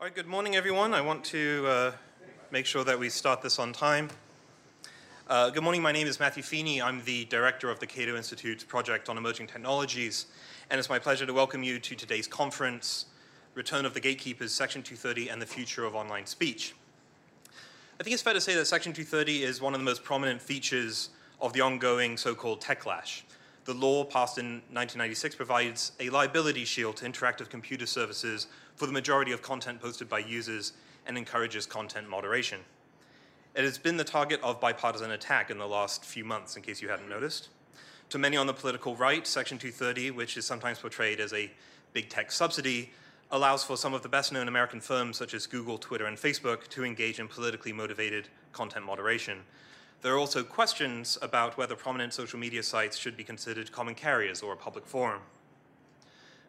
All right, good morning, everyone. I want to uh, make sure that we start this on time. Uh, good morning, my name is Matthew Feeney. I'm the director of the Cato Institute's project on emerging technologies, and it's my pleasure to welcome you to today's conference, Return of the Gatekeepers, Section 230 and the Future of Online Speech. I think it's fair to say that Section 230 is one of the most prominent features of the ongoing so-called techlash. The law passed in 1996 provides a liability shield to interactive computer services for the majority of content posted by users and encourages content moderation. It has been the target of bipartisan attack in the last few months, in case you hadn't noticed. To many on the political right, Section 230, which is sometimes portrayed as a big tech subsidy, allows for some of the best known American firms such as Google, Twitter, and Facebook to engage in politically motivated content moderation. There are also questions about whether prominent social media sites should be considered common carriers or a public forum.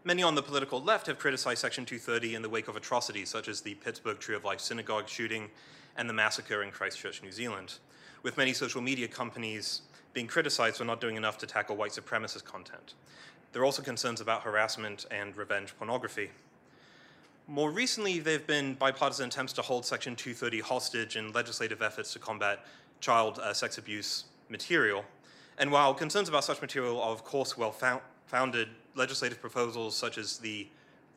Many on the political left have criticized Section 230 in the wake of atrocities such as the Pittsburgh Tree of Life synagogue shooting and the massacre in Christchurch, New Zealand, with many social media companies being criticized for not doing enough to tackle white supremacist content. There are also concerns about harassment and revenge pornography. More recently, there have been bipartisan attempts to hold Section 230 hostage in legislative efforts to combat child uh, sex abuse material. And while concerns about such material are, of course, well founded, legislative proposals such as the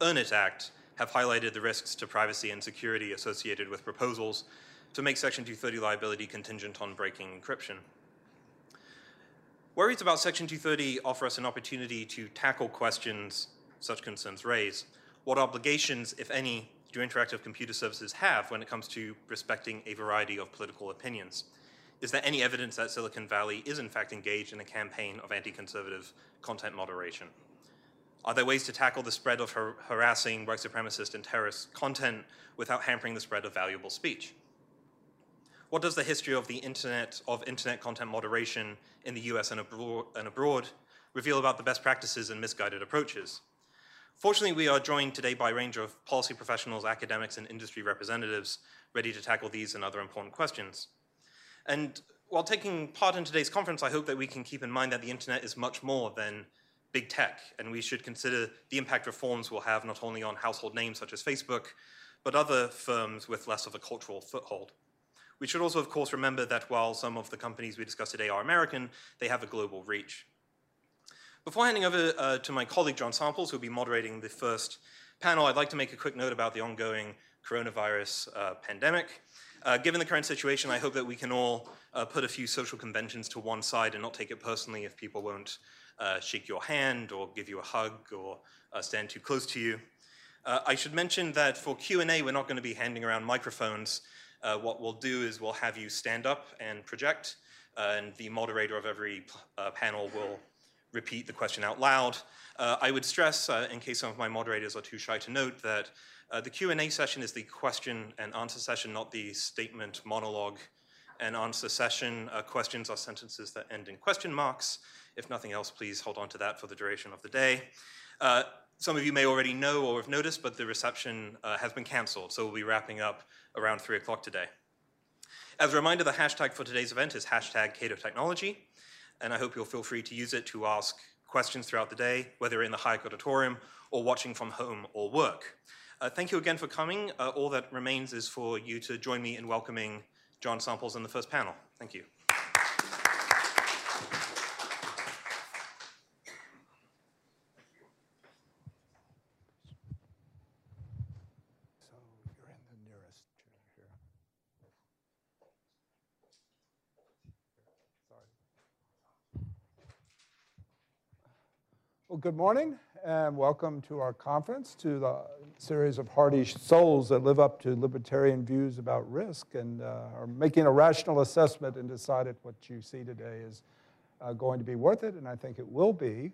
Earn It Act have highlighted the risks to privacy and security associated with proposals to make Section 230 liability contingent on breaking encryption. Worries about Section 230 offer us an opportunity to tackle questions such concerns raise what obligations, if any, do interactive computer services have when it comes to respecting a variety of political opinions? Is there any evidence that Silicon Valley is in fact engaged in a campaign of anti-conservative content moderation? Are there ways to tackle the spread of har harassing white supremacist and terrorist content without hampering the spread of valuable speech? What does the history of the internet of internet content moderation in the US and and abroad reveal about the best practices and misguided approaches? Fortunately, we are joined today by a range of policy professionals, academics, and industry representatives ready to tackle these and other important questions. And while taking part in today's conference, I hope that we can keep in mind that the internet is much more than big tech, and we should consider the impact reforms will have not only on household names such as Facebook, but other firms with less of a cultural foothold. We should also, of course, remember that while some of the companies we discuss today are American, they have a global reach. Before handing over uh, to my colleague John Samples, who will be moderating the first panel, I'd like to make a quick note about the ongoing coronavirus uh, pandemic. Uh, given the current situation, I hope that we can all uh, put a few social conventions to one side and not take it personally if people won't uh, shake your hand or give you a hug or uh, stand too close to you. I should mention that for Q&A, we're not going to be handing around microphones. what we'll do is we'll have you stand up and project, and the moderator of every panel will repeat the question out loud. Uh, I would stress, uh, in case some of my moderators are too shy to note, that uh, the Q&A session is the question and answer session, not the statement monologue and answer session. Uh, questions are sentences that end in question marks. If nothing else, please hold on to that for the duration of the day. Uh, some of you may already know or have noticed, but the reception uh, has been canceled, so we'll be wrapping up around 3 o'clock today. As a reminder, the hashtag for today's event is hashtag Cato Technology and I hope you'll feel free to use it to ask questions throughout the day, whether in the Hayek Auditorium or watching from home or work. Uh, thank you again for coming. Uh, all that remains is for you to join me in welcoming John Samples in the first panel. Thank you. Well, good morning and welcome to our conference, to the series of hardy souls that live up to libertarian views about risk and uh, are making a rational assessment and decided what you see today is uh, going to be worth it, and I think it will be.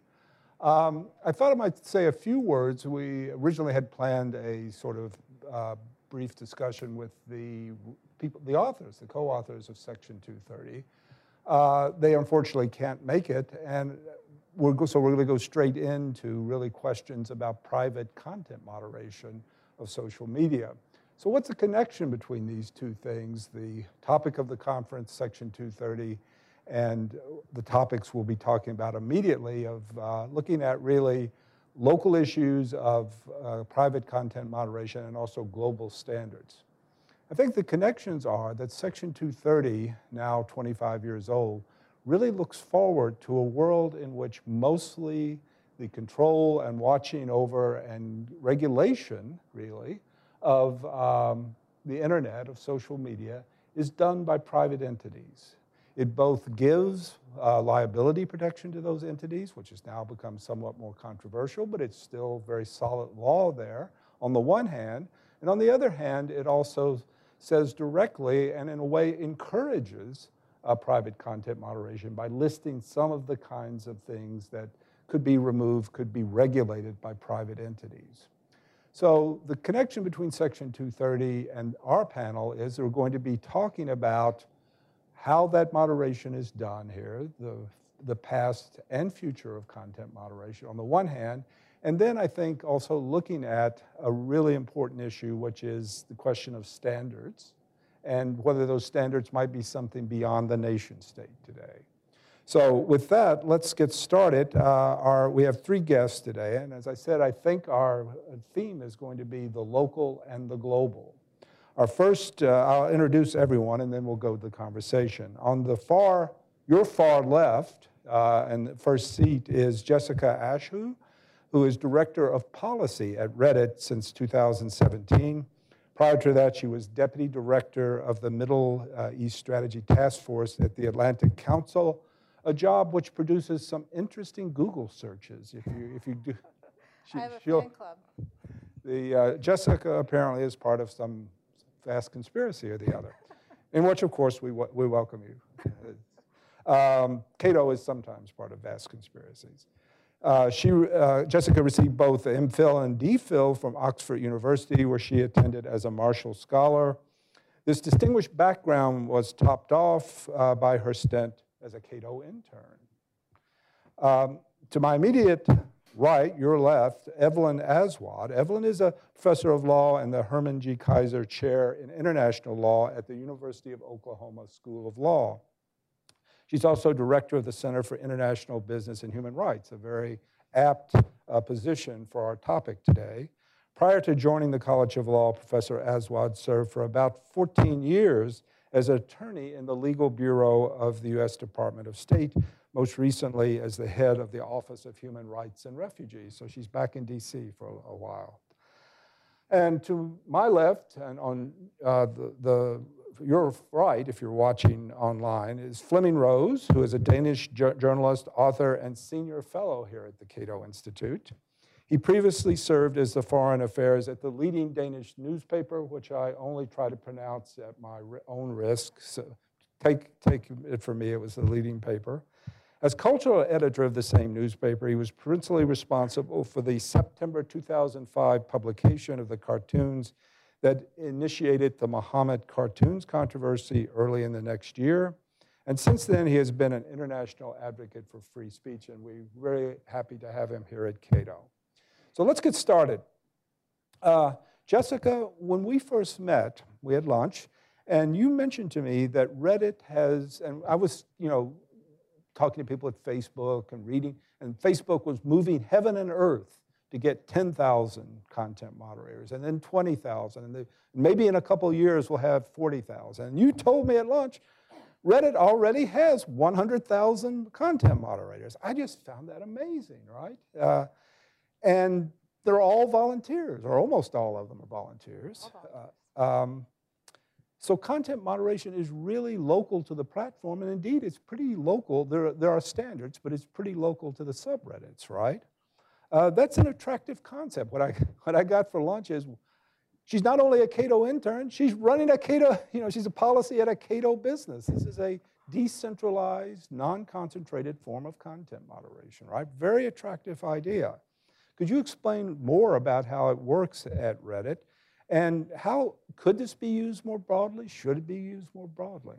Um, I thought I might say a few words. We originally had planned a sort of uh, brief discussion with the people, the authors, the co-authors of Section 230. Uh, they unfortunately can't make it, and we're, so we're going to go straight into really questions about private content moderation of social media. So what's the connection between these two things, the topic of the conference, Section 230, and the topics we'll be talking about immediately of uh, looking at really local issues of uh, private content moderation, and also global standards. I think the connections are that Section 230, now 25 years old, really looks forward to a world in which mostly the control and watching over and regulation, really, of um, the internet, of social media, is done by private entities. It both gives uh, liability protection to those entities, which has now become somewhat more controversial, but it's still very solid law there on the one hand. And on the other hand, it also says directly and in a way encourages uh, private content moderation by listing some of the kinds of things that could be removed, could be regulated by private entities. So the connection between Section 230 and our panel is we're going to be talking about how that moderation is done here, the, the past and future of content moderation on the one hand, and then I think also looking at a really important issue, which is the question of standards and whether those standards might be something beyond the nation state today. So with that, let's get started. Uh, our, we have three guests today, and as I said, I think our theme is going to be the local and the global. Our first, uh, I'll introduce everyone, and then we'll go to the conversation. On the far, your far left, uh, and the first seat is Jessica Ashooh, who is Director of Policy at Reddit since 2017. Prior to that, she was Deputy Director of the Middle uh, East Strategy Task Force at the Atlantic Council, a job which produces some interesting Google searches. If you, if you do, she, I have a fan club. The, uh, Jessica apparently is part of some vast conspiracy or the other, in which, of course, we, we welcome you. Um, Cato is sometimes part of vast conspiracies. Uh, she, uh, Jessica received both MPhil and DPhil from Oxford University, where she attended as a Marshall Scholar. This distinguished background was topped off uh, by her stint as a Cato intern. Um, to my immediate right, your left, Evelyn Aswad. Evelyn is a professor of law and the Herman G. Kaiser Chair in International Law at the University of Oklahoma School of Law. She's also director of the Center for International Business and Human Rights, a very apt uh, position for our topic today. Prior to joining the College of Law, Professor Aswad served for about 14 years as an attorney in the Legal Bureau of the U.S. Department of State, most recently as the head of the Office of Human Rights and Refugees. So she's back in D.C. for a, while. And to my left, and on uh, the, the your right, if you're watching online, is Fleming Rose, who is a Danish journalist, author, and senior fellow here at the Cato Institute. He previously served as the foreign affairs at the leading Danish newspaper, which I only try to pronounce at my own risk. So take, take it from me, it was the leading paper. As cultural editor of the same newspaper, he was principally responsible for the September 2005 publication of the cartoons that initiated the Muhammad cartoons controversy early in the next year. And since then, he has been an international advocate for free speech, and we're very happy to have him here at Cato. So let's get started. Uh, Jessica, when we first met, we had lunch, and you mentioned to me that Reddit has, and I was, you know, talking to people at Facebook and reading, and Facebook was moving heaven and earth to get 10,000 content moderators and then 20,000. And maybe in a couple years we'll have 40,000. And you told me at lunch, Reddit already has 100,000 content moderators. I just found that amazing, right? Uh, and they're all volunteers, or almost all of them are volunteers. Uh, um, so content moderation is really local to the platform, and indeed it's pretty local. There, there are standards, but it's pretty local to the subreddits, right? Uh, that's an attractive concept. What I, what I got for lunch is she's not only a Cato intern, she's running a Cato, you know, she's a policy at a Cato business. This is a decentralized, non-concentrated form of content moderation, right? Very attractive idea. Could you explain more about how it works at Reddit and how could this be used more broadly? Should it be used more broadly?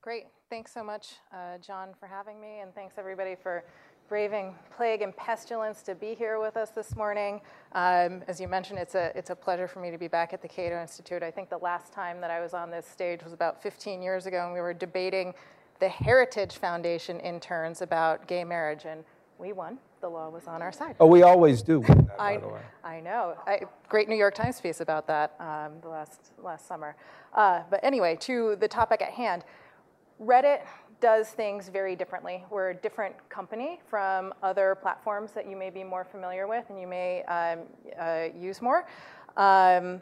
Great. Thanks so much, uh, John, for having me, and thanks everybody for braving plague and pestilence to be here with us this morning. Um, as you mentioned, it's a, it's a pleasure for me to be back at the Cato Institute. I think the last time that I was on this stage was about 15 years ago, and we were debating the Heritage Foundation interns about gay marriage, and we won. the law was on our side. Oh, we always do that, I. I know. I, great New York Times piece about that um, the last last summer. Uh, but anyway, to the topic at hand, Reddit does things very differently. We're a different company from other platforms that you may be more familiar with and you may um, uh, use more. Um,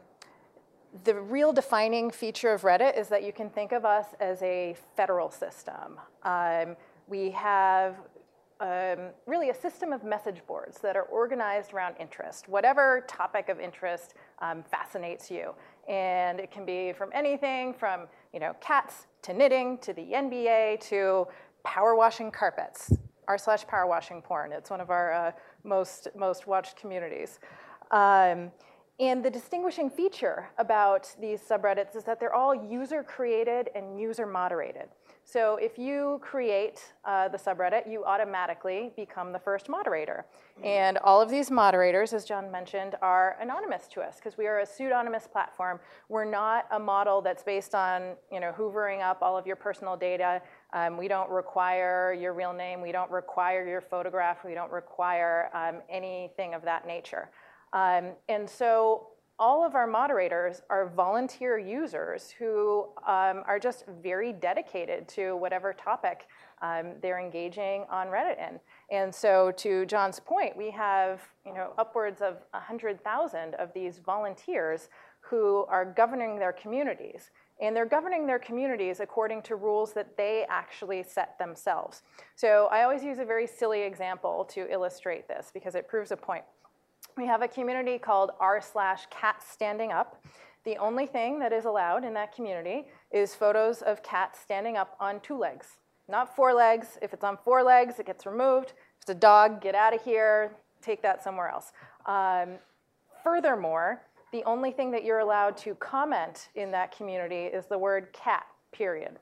the real defining feature of Reddit is that you can think of us as a federal system. Um, we have really a system of message boards that are organized around interest, whatever topic of interest fascinates you. And it can be from anything from you know cats to knitting to the NBA to power washing carpets, r slash power washing porn. It's one of our uh, most most watched communities. Um, and the distinguishing feature about these subreddits is that they're all user created and user moderated. So if you create uh, the subreddit, you automatically become the first moderator. And all of these moderators, as John mentioned, are anonymous to us because we are a pseudonymous platform. We're not a model that's based on you know, hoovering up all of your personal data. Um, we don't require your real name. We don't require your photograph. We don't require um, anything of that nature. Um, and so all of our moderators are volunteer users who um, are just very dedicated to whatever topic um, they're engaging on Reddit in. And so, to John's point, we have you know upwards of 100,000 of these volunteers who are governing their communities. And they're governing their communities according to rules that they actually set themselves. So I always use a very silly example to illustrate this because it proves a point. We have a community called r slash cats standing up. The only thing that is allowed in that community is photos of cats standing up on two legs, not four legs. If it's on four legs, it gets removed. If it's a dog, get out of here, take that somewhere else. Um, furthermore, the only thing that you're allowed to comment in that community is the word cat, period.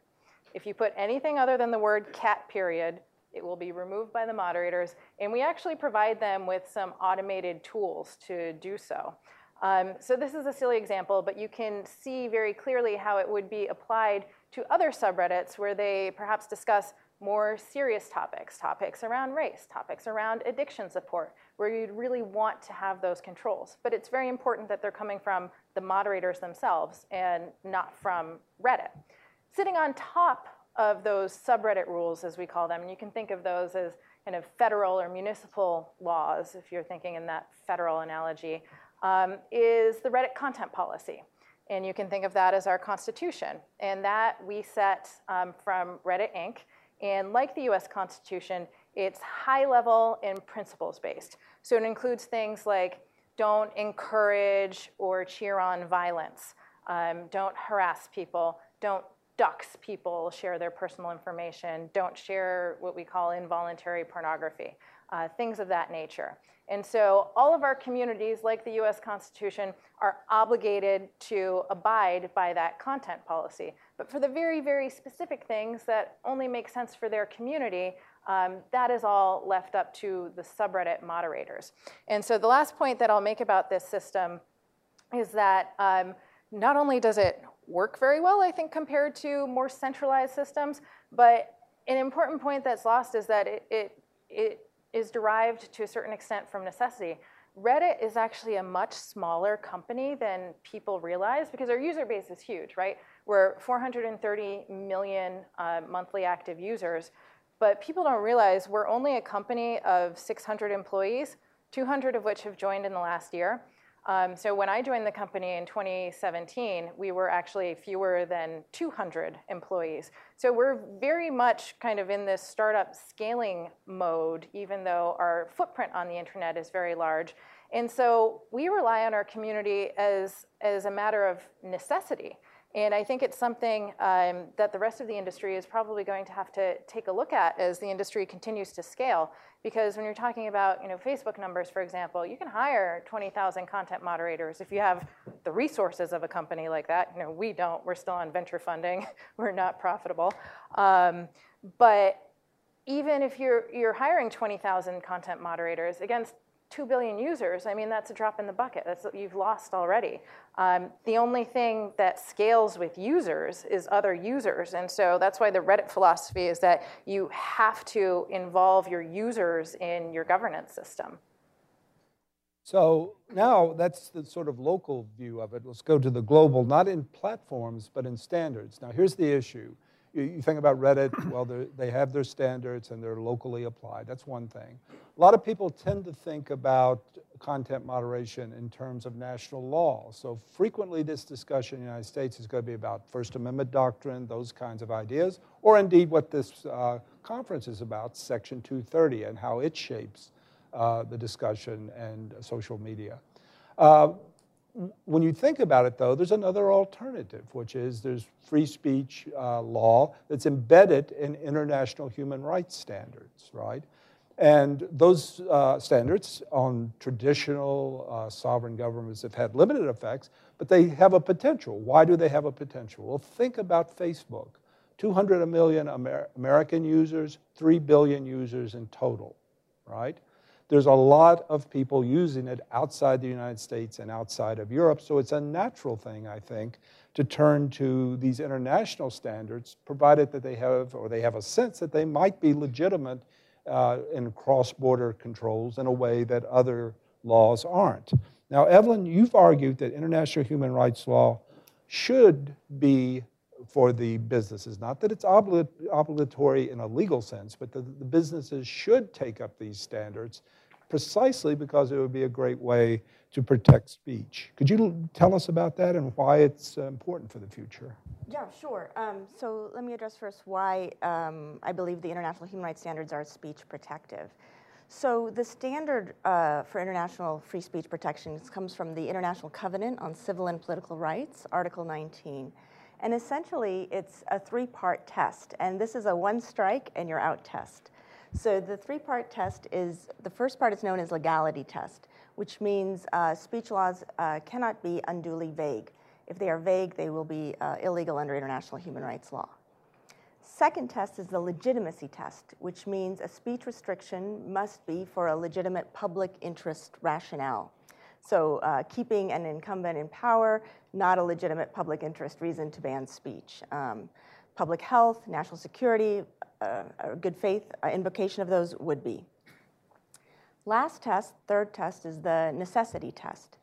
If you put anything other than the word cat, period, it will be removed by the moderators, and we actually provide them with some automated tools to do so. Um, so this is a silly example, but you can see very clearly how it would be applied to other subreddits where they perhaps discuss more serious topics, topics around race, topics around addiction support, where you'd really want to have those controls. But it's very important that they're coming from the moderators themselves and not from Reddit. Sitting on top of those subreddit rules, as we call them. And you can think of those as kind of federal or municipal laws, if you're thinking in that federal analogy, um, is the Reddit content policy. And you can think of that as our constitution. And that we set um, from Reddit Inc. And like the US Constitution, it's high level and principles based. So it includes things like don't encourage or cheer on violence, um, don't harass people, don't dox people, share their personal information, don't share what we call involuntary pornography, uh, things of that nature. And so all of our communities, like the US Constitution, are obligated to abide by that content policy. But for the very, very specific things that only make sense for their community, um, that is all left up to the subreddit moderators. And so the last point that I'll make about this system is that um, not only does it work very well, I think, compared to more centralized systems. But an important point that's lost is that it, it, it is derived to a certain extent from necessity. Reddit is actually a much smaller company than people realize because our user base is huge, right? We're 430 million uh, monthly active users, but people don't realize we're only a company of 600 employees, 200 of which have joined in the last year. Um, so when I joined the company in 2017, we were actually fewer than 200 employees. So we're very much kind of in this startup scaling mode, even though our footprint on the internet is very large. And so we rely on our community as, as a matter of necessity. And I think it's something um, that the rest of the industry is probably going to have to take a look at as the industry continues to scale. Because when you're talking about you know, Facebook numbers, for example, you can hire 20,000 content moderators if you have the resources of a company like that. You know, we don't. We're still on venture funding. We're not profitable. Um, but even if you're, you're hiring 20,000 content moderators against 2 billion users, I mean, that's a drop in the bucket. That's what you've lost already. Um, the only thing that scales with users is other users. And so that's why the Reddit philosophy is that you have to involve your users in your governance system. So now that's the sort of local view of it. Let's go to the global, not in platforms, but in standards. Now, here's the issue. You, think about Reddit, well, they have their standards and they're locally applied. That's one thing. A lot of people tend to think about content moderation in terms of national law. So frequently this discussion in the United States is going to be about First Amendment doctrine, those kinds of ideas, or indeed what this uh, conference is about, Section 230, and how it shapes uh, the discussion and social media. Uh, when you think about it, though, there's another alternative, which is there's free speech uh, law that's embedded in international human rights standards, right? And those uh, standards on traditional uh, sovereign governments have had limited effects, but they have a potential. Why do they have a potential? Well, think about Facebook 200 million Amer- American users, 3 billion users in total, right? There's a lot of people using it outside the United States and outside of Europe, so it's a natural thing, I think, to turn to these international standards, provided that they have, or they have a sense that they might be legitimate uh, in cross border controls in a way that other laws aren't. Now, Evelyn, you've argued that international human rights law should be for the businesses. Not that it's obligatory in a legal sense, but that the businesses should take up these standards precisely because it would be a great way to protect speech. Could you tell us about that and why it's uh, important for the future? Yeah, sure. Um, so let me address first why um, I believe the international human rights standards are speech protective. So the standard uh, for international free speech protections comes from the International Covenant on Civil and Political Rights, Article 19. And essentially, it's a three part test. And this is a one strike and you're out test. So the three part test is the first part is known as legality test, which means uh, speech laws uh, cannot be unduly vague. If they are vague, they will be uh, illegal under international human rights law. Second test is the legitimacy test, which means a speech restriction must be for a legitimate public interest rationale. So, uh, keeping an incumbent in power, not a legitimate public interest reason to ban speech. Um, public health, national security, uh, a good faith uh, invocation of those would be. Last test, third test, is the necessity test.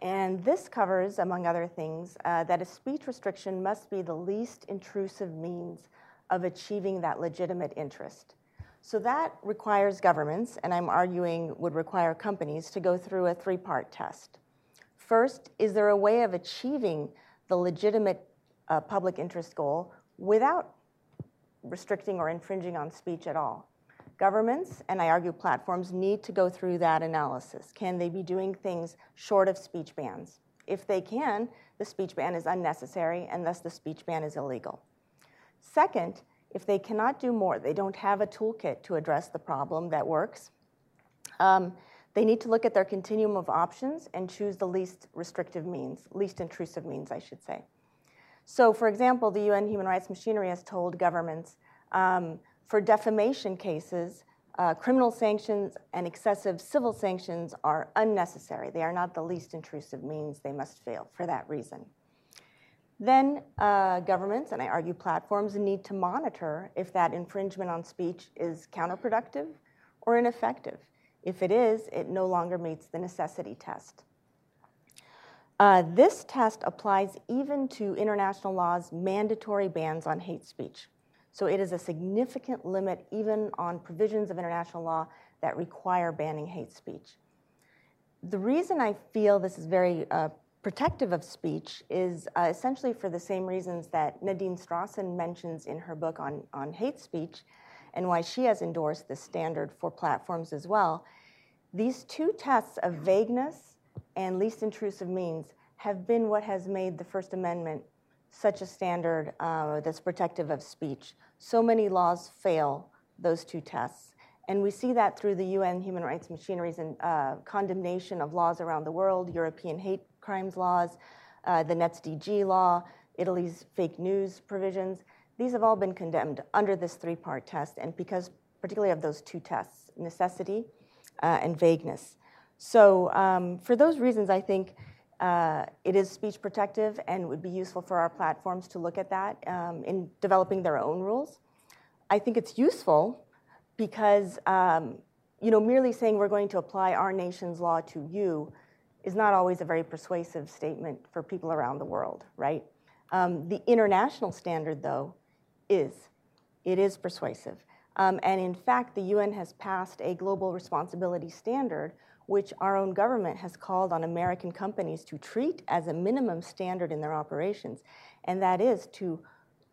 And this covers, among other things, uh, that a speech restriction must be the least intrusive means of achieving that legitimate interest. So that requires governments, and I'm arguing would require companies, to go through a three part test. First, is there a way of achieving the legitimate uh, public interest goal without restricting or infringing on speech at all? Governments, and I argue platforms, need to go through that analysis. Can they be doing things short of speech bans? If they can, the speech ban is unnecessary, and thus the speech ban is illegal. Second, if they cannot do more, they don't have a toolkit to address the problem that works, um, they need to look at their continuum of options and choose the least restrictive means, least intrusive means, I should say. So, for example, the UN human rights machinery has told governments um, for defamation cases, uh, criminal sanctions and excessive civil sanctions are unnecessary. They are not the least intrusive means. They must fail for that reason. Then uh, governments, and I argue platforms, need to monitor if that infringement on speech is counterproductive or ineffective. If it is, it no longer meets the necessity test. Uh, this test applies even to international law's mandatory bans on hate speech. So it is a significant limit even on provisions of international law that require banning hate speech. The reason I feel this is very uh, protective of speech is uh, essentially for the same reasons that Nadine Strossen mentions in her book on, on hate speech and why she has endorsed this standard for platforms as well. These two tests of vagueness and least intrusive means have been what has made the First Amendment such a standard uh, that's protective of speech. So many laws fail those two tests. And we see that through the UN human rights machineries and uh, condemnation of laws around the world, European hate crimes laws, uh, the NetzDG law, Italy's fake news provisions. These have all been condemned under this three part test, and because particularly of those two tests necessity uh, and vagueness. So, um, for those reasons, I think uh, it is speech protective and would be useful for our platforms to look at that um, in developing their own rules. I think it's useful because um, you know, merely saying we're going to apply our nation's law to you is not always a very persuasive statement for people around the world, right? Um, the international standard, though, is. It is persuasive. Um, and in fact, the UN has passed a global responsibility standard, which our own government has called on American companies to treat as a minimum standard in their operations. And that is to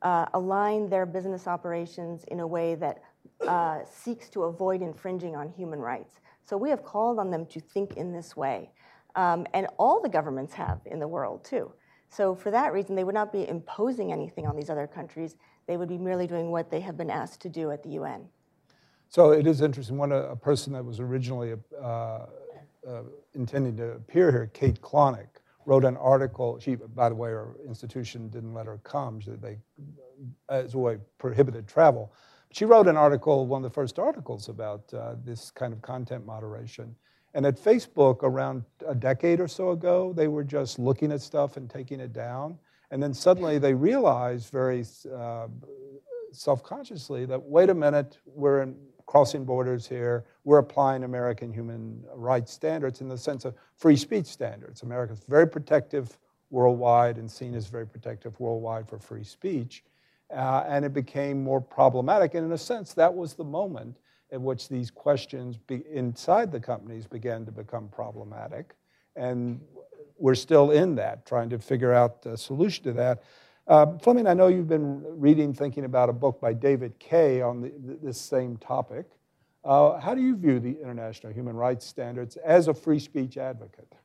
uh, align their business operations in a way that uh, seeks to avoid infringing on human rights. So we have called on them to think in this way. Um, and all the governments have in the world, too. So for that reason, they would not be imposing anything on these other countries. They would be merely doing what they have been asked to do at the UN. So it is interesting. One a person that was originally uh, uh, intending to appear here, Kate Klonick, wrote an article. She, by the way, her institution didn't let her come. They, as a way, prohibited travel. She wrote an article, one of the first articles about uh, this kind of content moderation. And at Facebook, around a decade or so ago, they were just looking at stuff and taking it down. And then suddenly they realized very uh, self consciously that, wait a minute, we're in, crossing borders here. We're applying American human rights standards in the sense of free speech standards. America's very protective worldwide and seen as very protective worldwide for free speech. Uh, and it became more problematic. And in a sense, that was the moment at which these questions be, inside the companies began to become problematic. And we're still in that, trying to figure out a solution to that. Uh, Fleming, I know you've been reading, thinking about a book by David Kaye on the, this same topic. Uh, how do you view the international human rights standards as a free speech advocate?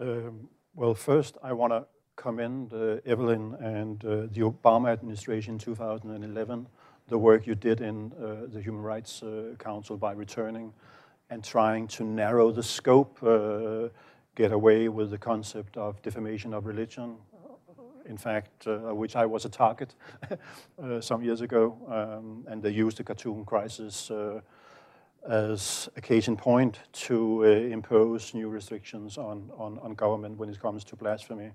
Um, well, first, I want to commend uh, Evelyn and uh, the Obama administration in 2011, the work you did in uh, the Human Rights Council by returning and trying to narrow the scope, get away with the concept of defamation of religion, in fact, uh, which I was a target uh, some years ago, um, and they used the cartoon crisis uh, as a case in point to impose new restrictions on, on, on government when it comes to blasphemy.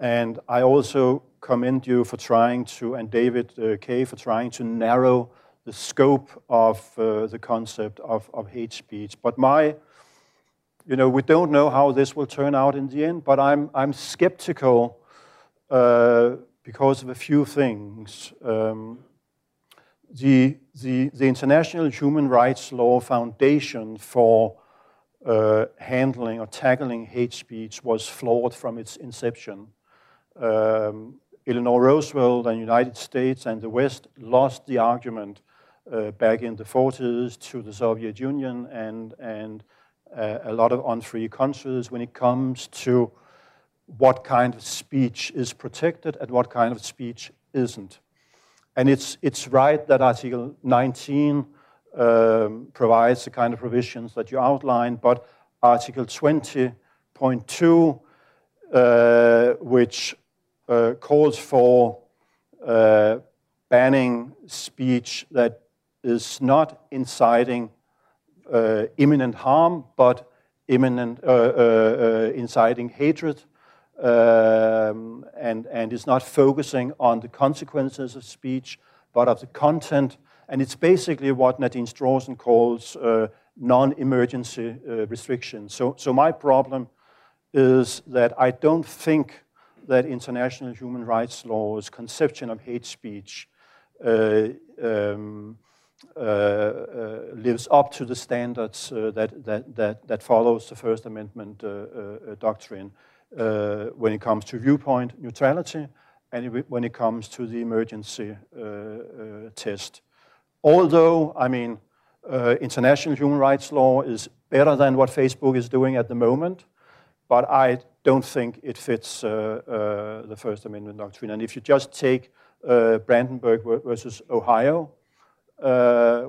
And I also commend you for trying to, and David uh, Kaye for trying to narrow the scope of uh, the concept of, of hate speech. But my, you know, we don't know how this will turn out in the end, but I'm, I'm skeptical uh, because of a few things. Um, the, the, the International Human Rights Law Foundation for uh, handling or tackling hate speech was flawed from its inception um, Eleanor Roosevelt and the United States and the West lost the argument uh, back in the 40s to the Soviet Union and, and uh, a lot of unfree countries when it comes to what kind of speech is protected and what kind of speech isn't. And it's, it's right that Article 19 um, provides the kind of provisions that you outlined, but Article 20.2, uh, which uh, calls for uh, banning speech that is not inciting uh, imminent harm, but imminent, uh, uh, uh, inciting hatred, um, and, and is not focusing on the consequences of speech, but of the content. And it's basically what Nadine Strossen calls non-emergency restrictions. So, so my problem is that I don't think that international human rights law's conception of hate speech uh, um, lives up to the standards uh, that, that, that, that follows the First Amendment uh, uh, doctrine when it comes to viewpoint neutrality and when it comes to the emergency test. Although, I mean, international human rights law is better than what Facebook is doing at the moment, but I don't think it fits uh, uh, the First Amendment doctrine. And if you just take uh, Brandenburg versus Ohio,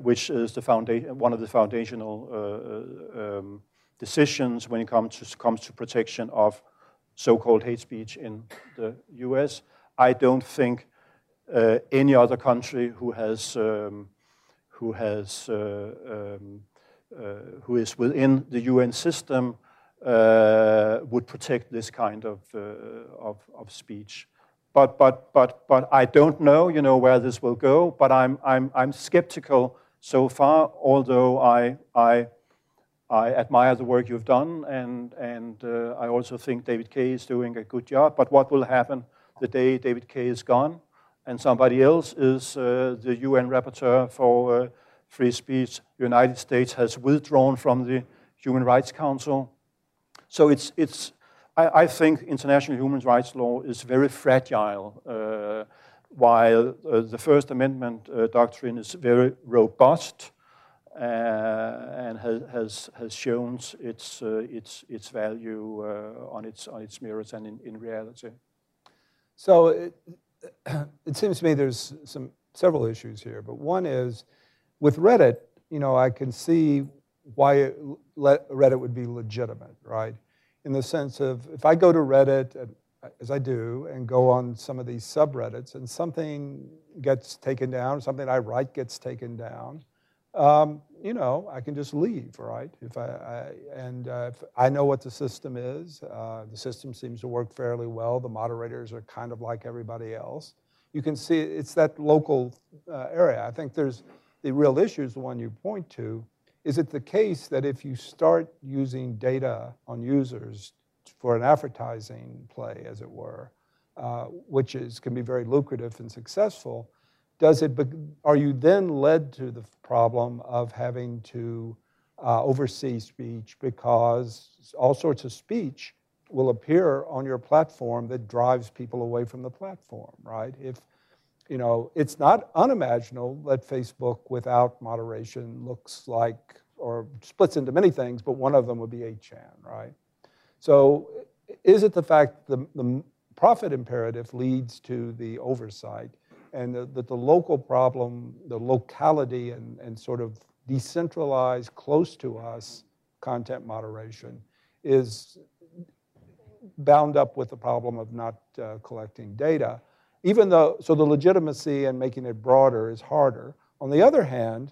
which is one of the foundational um, decisions when it comes to, comes to protection of so-called hate speech in the U.S., I don't think uh, any other country who has um, who has uh, um, who is within the UN system uh, would protect this kind of, uh, of, of, speech. But, but, but, but I don't know, you know, where this will go, but I'm, I'm, I'm skeptical so far, although I, I, I admire the work you've done, and, and uh, I also think David Kaye is doing a good job. But what will happen the day David Kaye is gone and somebody else is uh, the UN rapporteur for uh, free speech? The United States has withdrawn from the Human Rights Council. So it's, it's I, I think international human rights law is very fragile, uh, while uh, the First Amendment uh, doctrine is very robust uh, and has, has, has shown its, uh, its, its value on, its, on its merits and in, in reality. So it, it seems to me there's some several issues here, but one is with Reddit, you know, I can see why Reddit would be legitimate, right? In the sense of if I go to Reddit, as I do, and go on some of these subreddits, and something gets taken down, something I write gets taken down, um, you know, I can just leave, right? If I, I and uh, if I know what the system is, uh, the system seems to work fairly well. The moderators are kind of like everybody else. You can see it's that local uh, area. I think there's the real issue is the one you point to, is it the case that if you start using data on users for an advertising play, as it were, uh, which is, can be very lucrative and successful, does it, are you then led to the problem of having to uh, oversee speech because all sorts of speech will appear on your platform that drives people away from the platform, right? If you know, it's not unimaginable that Facebook without moderation looks like or splits into many things, but one of them would be 8chan, right? So is it the fact the, the profit imperative leads to the oversight and that the, the, local problem, the locality and, and sort of decentralized, close to us content moderation is bound up with the problem of not uh, collecting data even though, so the legitimacy and making it broader is harder. On the other hand,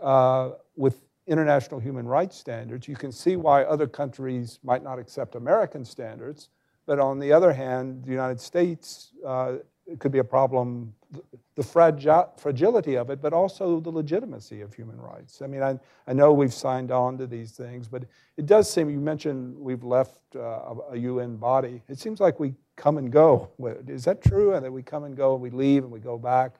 uh, with international human rights standards, you can see why other countries might not accept American standards. But on the other hand, the United States, uh, could be a problem, the fragi- fragility of it, but also the legitimacy of human rights. I mean, I, I know we've signed on to these things, but it does seem, you mentioned we've left uh, a UN body. It seems like we come and go. Is that true? And that we come and go, and we leave and we go back?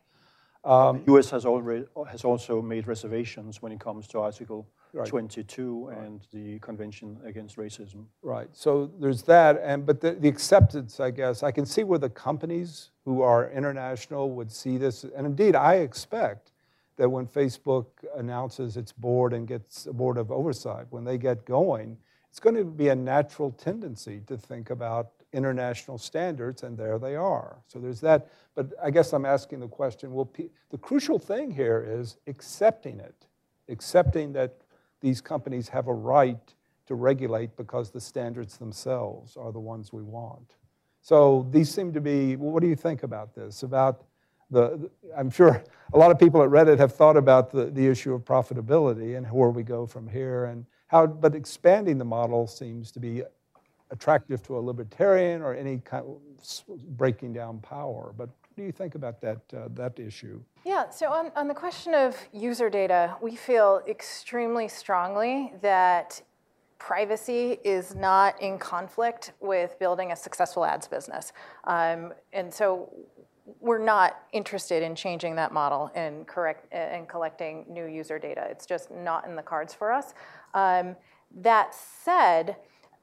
Um, the U.S. has already has also made reservations when it comes to Article right. 22 right. and the Convention Against Racism. Right. So there's that, and but the, the acceptance, I guess, I can see where the companies who are international would see this, and indeed, I expect that when Facebook announces its board and gets a board of oversight, when they get going, it's going to be a natural tendency to think about international standards, and there they are. So there's that. But I guess I'm asking the question well, the crucial thing here is accepting it, accepting that these companies have a right to regulate because the standards themselves are the ones we want. So these seem to be, well, what do you think about this? About the, I'm sure a lot of people at Reddit have thought about the, the issue of profitability and where we go from here and how, but expanding the model seems to be attractive to a libertarian or any kind of breaking down power. But what do you think about that, uh, that issue? Yeah, so on, on the question of user data, we feel extremely strongly that privacy is not in conflict with building a successful ads business. Um, and so we're not interested in changing that model and correct and collecting new user data. It's just not in the cards for us. Um, that said,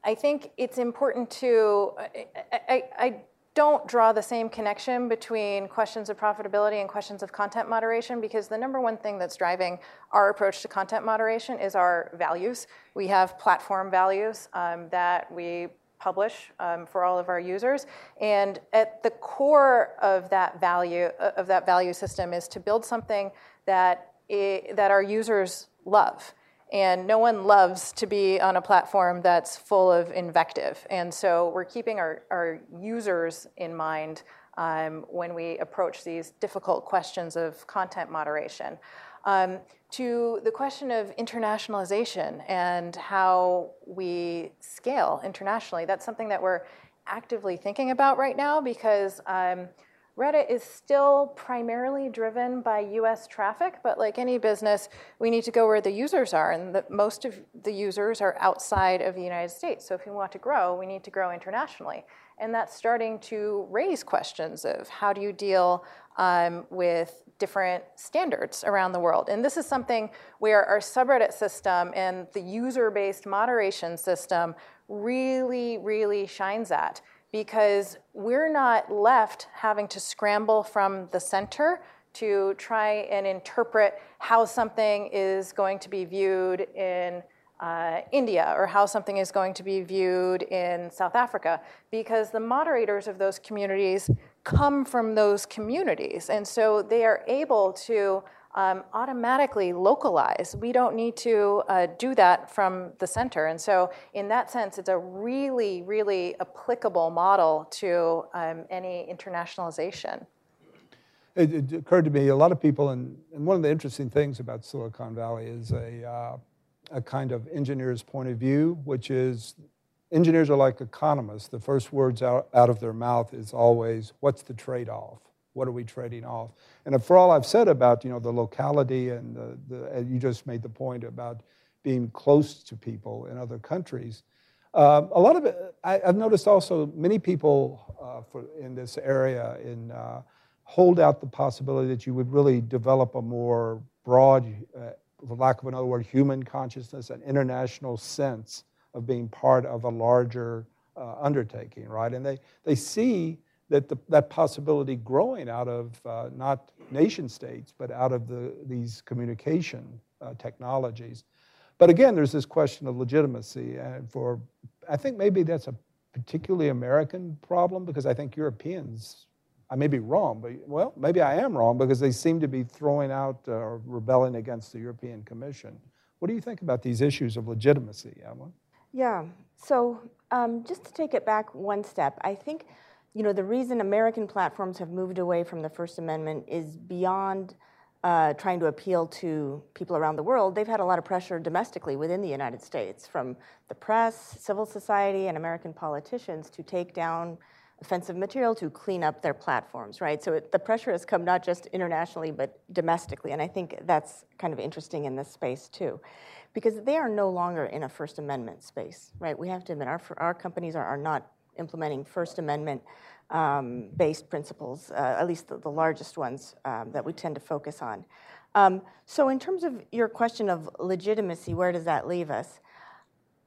I think it's important to, I, I, I, don't draw the same connection between questions of profitability and questions of content moderation because the number one thing that's driving our approach to content moderation is our values. We have platform values um, that we publish um, for all of our users. And at the core of that value of that value system is to build something that, that our users love. And no one loves to be on a platform that's full of invective. And so we're keeping our, our users in mind um, when we approach these difficult questions of content moderation. um, to the question of internationalization and how we scale internationally. That's something that we're actively thinking about right now because um, Reddit is still primarily driven by US traffic, but like any business, we need to go where the users are, and the, most of the users are outside of the United States. So if we want to grow, we need to grow internationally. And that's starting to raise questions of how do you deal um, with different standards around the world. And this is something where our subreddit system and the user based moderation system really, really shines at because we're not left having to scramble from the center to try and interpret how something is going to be viewed in uh, India or how something is going to be viewed in South Africa, because the moderators of those communities come from those communities. And so they are able to um, automatically localize. We don't need to uh, do that from the center. And so, in that sense, it's a really, really applicable model to um, any internationalization. It, it, occurred to me a lot of people, and, and, one of the interesting things about Silicon Valley is a, uh, a kind of engineer's point of view, which is engineers are like economists. The first words out, out of their mouth is always, What's the trade off? What are we trading off? And for all I've said about you know the locality and the, the you just made the point about being close to people in other countries. Uh, a lot of it, I, have noticed also many people uh, for, in this area in, uh, hold out the possibility that you would really develop a more broad, uh, for lack of another word, human consciousness, an international sense of being part of a larger uh, undertaking, right? And they, they see that the, that possibility growing out of uh, not nation states, but out of the, these communication uh, technologies. But again, there's this question of legitimacy, and for I think maybe that's a particularly American problem because I think Europeans, I may be wrong, but well, maybe I am wrong because they seem to be throwing out uh, or rebelling against the European Commission. What do you think about these issues of legitimacy, Emma? Yeah. So um, just to take it back one step, I think you know, the reason American platforms have moved away from the First Amendment is beyond uh, trying to appeal to people around the world. They've had a lot of pressure domestically within the United States from the press, civil society, and American politicians to take down offensive material to clean up their platforms, right? So it, the pressure has come not just internationally, but domestically. And I think that's kind of interesting in this space, too. Because they are no longer in a First Amendment space, right? We have to admit, our, our companies are, are not implementing First Amendment um, based principles, uh, at least the, the largest ones um, that we tend to focus on. Um, so, in terms of your question of legitimacy, where does that leave us?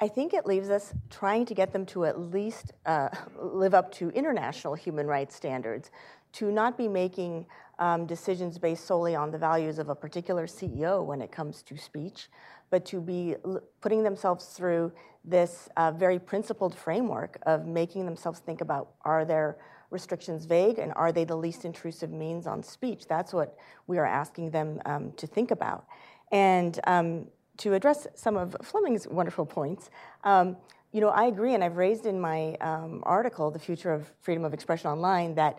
I think it leaves us trying to get them to at least uh, live up to international human rights standards, to not be making um, decisions based solely on the values of a particular CEO when it comes to speech, but to be putting themselves through this uh, very principled framework of making themselves think about are their restrictions vague and are they the least intrusive means on speech? That's what we are asking them um, to think about. And um, to address some of Fleming's wonderful points, um, you know, I agree, and I've raised in my um, article, The Future of Freedom of Expression Online, that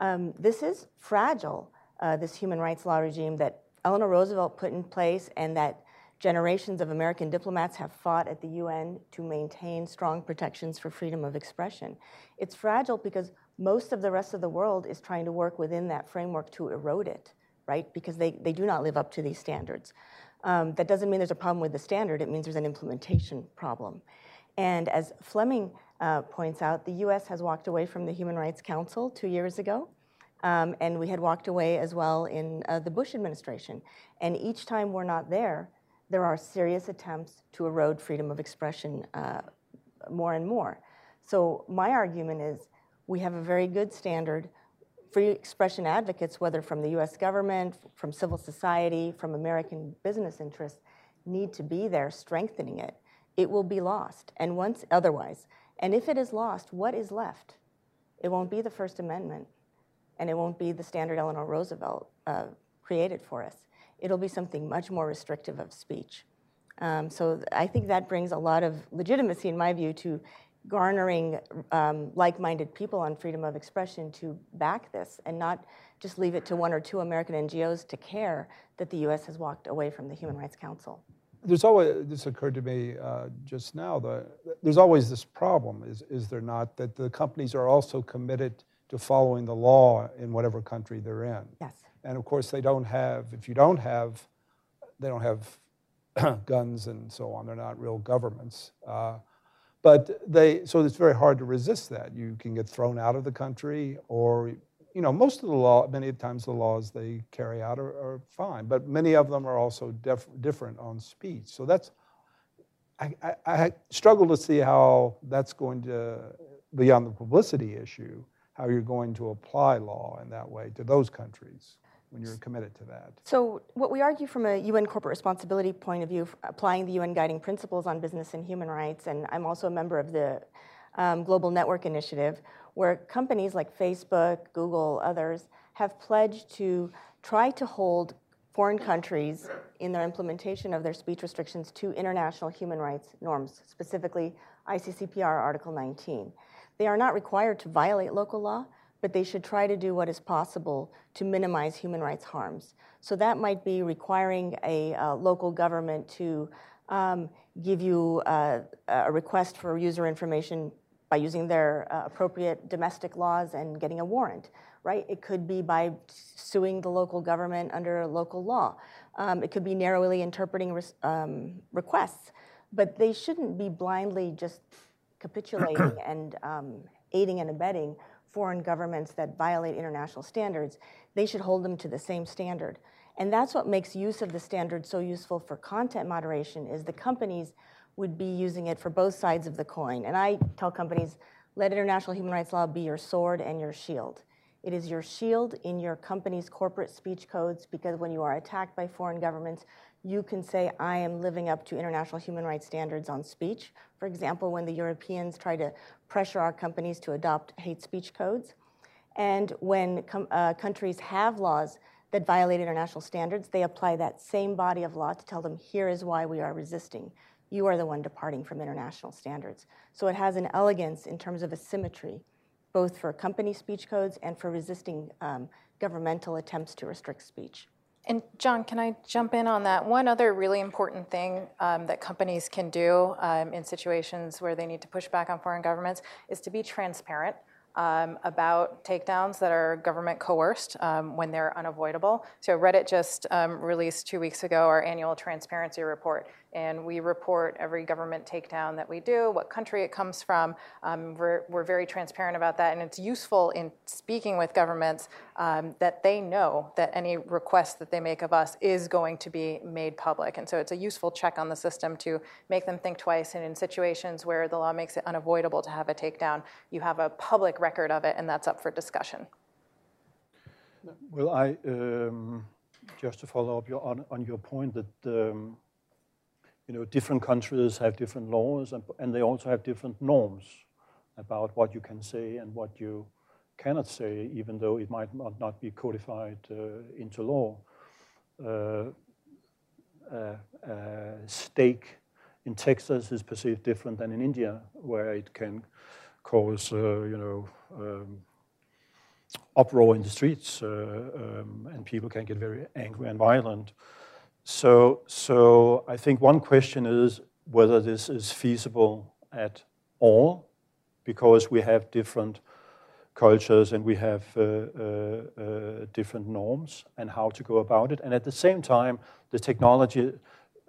um, this is fragile, uh, this human rights law regime that Eleanor Roosevelt put in place and that generations of American diplomats have fought at the UN to maintain strong protections for freedom of expression. It's fragile because most of the rest of the world is trying to work within that framework to erode it, right? Because they, they do not live up to these standards. Um, that doesn't mean there's a problem with the standard, it means there's an implementation problem. And as Fleming uh, points out, the US has walked away from the Human Rights Council two years ago. Um, and we had walked away as well in uh, the Bush administration. And each time we're not there, there are serious attempts to erode freedom of expression uh, more and more. So, my argument is we have a very good standard. Free expression advocates, whether from the US government, from civil society, from American business interests, need to be there strengthening it. It will be lost, and once otherwise. And if it is lost, what is left? It won't be the First Amendment, and it won't be the standard Eleanor Roosevelt uh, created for us it'll be something much more restrictive of speech. Um, so I think that brings a lot of legitimacy, in my view, to garnering um, like-minded people on freedom of expression to back this and not just leave it to one or two American NGOs to care that the U.S. has walked away from the Human Rights Council. There's always, this occurred to me uh, just now, the, there's always this problem, is, is there not, that the companies are also committed to following the law in whatever country they're in. Yes. And of course, they don't have, if you don't have, they don't have guns and so on, they're not real governments. Uh, but they, so it's very hard to resist that. You can get thrown out of the country, or, you know, most of the law, many of the times the laws they carry out are, are fine, but many of them are also def- different on speech. So that's, I, I, I struggle to see how that's going to, beyond the publicity issue, how you're going to apply law in that way to those countries when you're committed to that. So, what we argue from a UN corporate responsibility point of view, applying the UN guiding principles on business and human rights, and I'm also a member of the um, Global Network Initiative, where companies like Facebook, Google, others have pledged to try to hold foreign countries in their implementation of their speech restrictions to international human rights norms, specifically ICCPR Article 19. They are not required to violate local law, but they should try to do what is possible to minimize human rights harms. So that might be requiring a uh, local government to um, give you uh, a request for user information by using their uh, appropriate domestic laws and getting a warrant, right? It could be by suing the local government under local law. Um, it could be narrowly interpreting um, requests, but they shouldn't be blindly just capitulating and um, aiding and abetting foreign governments that violate international standards, they should hold them to the same standard. And that's what makes use of the standard so useful for content moderation is the companies would be using it for both sides of the coin. And I tell companies, let international human rights law be your sword and your shield. It is your shield in your company's corporate speech codes because when you are attacked by foreign governments, you can say, I am living up to international human rights standards on speech. For example, when the Europeans try to pressure our companies to adopt hate speech codes. And when com- uh, countries have laws that violate international standards, they apply that same body of law to tell them, here is why we are resisting. You are the one departing from international standards. So it has an elegance in terms of a symmetry, both for company speech codes and for resisting um, governmental attempts to restrict speech. And John, can I jump in on that? One other really important thing um, that companies can do um, in situations where they need to push back on foreign governments is to be transparent um, about takedowns that are government coerced um, when they're unavoidable. So Reddit just um, released two weeks ago our annual transparency report, and we report every government takedown that we do, what country it comes from. Um, we're, very transparent about that, and it's useful in speaking with governments um, that they know that any request that they make of us is going to be made public. And so it's a useful check on the system to make them think twice. And in situations where the law makes it unavoidable to have a takedown, you have a public record of it, and that's up for discussion. Well, I um, just to follow up on, your point that you know different countries have different laws and, and, they also have different norms about what you can say and what you cannot say, even though it might not, not be codified uh, into law. Uh, uh, steak in Texas is perceived different than in India, where it can cause, uh, you know, um, uproar in the streets, uh, um, and people can get very angry and violent. So, so I think one question is whether this is feasible at all, because we have different cultures and we have uh, uh, uh, different norms and how to go about it. And at the same time, the technology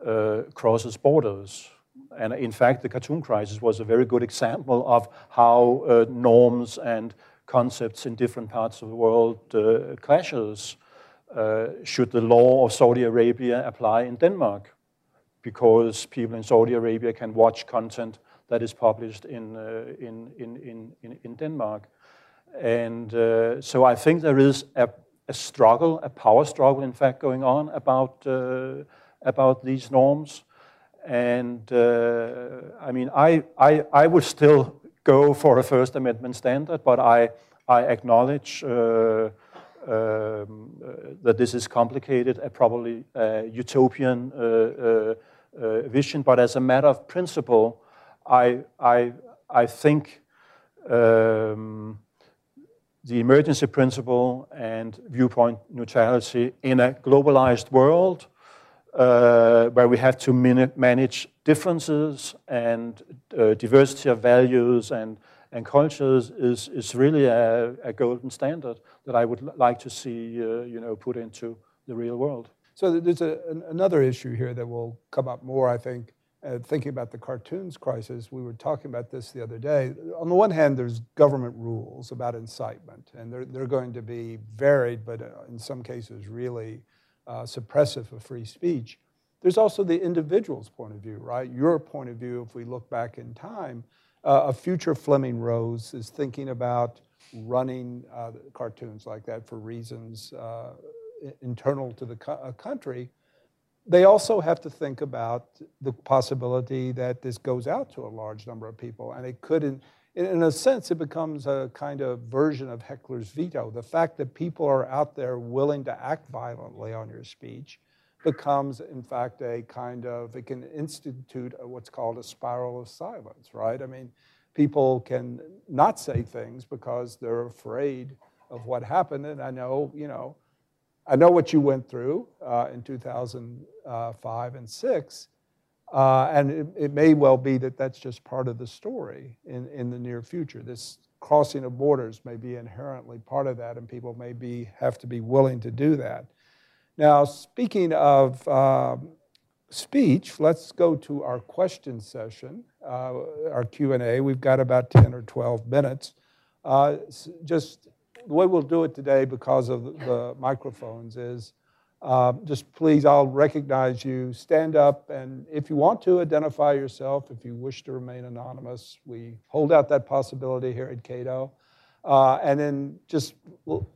uh, crosses borders. And in fact, the cartoon crisis was a very good example of how uh, norms and concepts in different parts of the world uh, clashes. Uh, should the law of Saudi Arabia apply in Denmark? Because people in Saudi Arabia can watch content that is published in, uh, in, in, in, in, Denmark. And uh, so I think there is a, a, struggle, a power struggle, in fact, going on about, uh, about these norms. And uh, I mean, I, I, I would still go for a First Amendment standard, but I, I acknowledge uh, um, uh, that this is complicated, a probably utopian uh, uh, vision. But as a matter of principle, I, I, I think um, the emergency principle and viewpoint neutrality in a globalized world uh, where we have to manage differences and uh, diversity of values and, and cultures is, is really a, a golden standard that I would like to see uh, you know, put into the real world. So there's a, another issue here that will come up more, I think, uh, thinking about the cartoons crisis, we were talking about this the other day. On the one hand, there's government rules about incitement, and they're, they're going to be varied, but uh, in some cases, really uh, suppressive of free speech. There's also the individual's point of view, right? Your point of view, if we look back in time, uh, a future Fleming Rose is thinking about running uh, cartoons like that for reasons uh, internal to the co- country they also have to think about the possibility that this goes out to a large number of people. And it could, in, in a sense, it becomes a kind of version of heckler's veto. The fact that people are out there willing to act violently on your speech becomes, in fact, a kind of, it can institute what's called a spiral of silence, right? I mean, people can not say things because they're afraid of what happened. And I know, you know, I know what you went through uh, in 2005 and 6, uh, and it, it, may well be that that's just part of the story in, in the near future. This crossing of borders may be inherently part of that, and people may be, have to be willing to do that. Now, speaking of um, speech, let's go to our question session, uh, our Q&A. We've got about 10 or 12 minutes. Uh, just the way we'll do it today because of the microphones is uh, just please, I'll recognize you. Stand up, and if you want to, identify yourself. If you wish to remain anonymous, we hold out that possibility here at Cato. Uh, and then just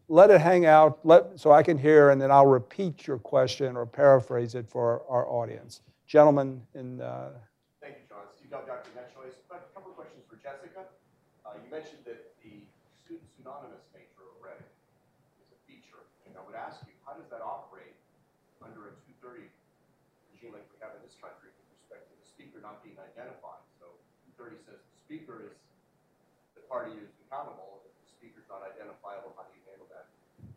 let it hang out let, so I can hear, and then I'll repeat your question or paraphrase it for our, audience. Gentlemen in. Uh, Thank you, John. Steve Dr. Net Choice. A couple of questions for Jessica. Uh, you mentioned that the student pseudonymous nature of Reddit is a feature, and I would ask you, how does that operate under a 230 regime like we have in this country with respect to the speaker not being identified? So 230 says the speaker is the party who's accountable. Is not identifiable, how do you handle that?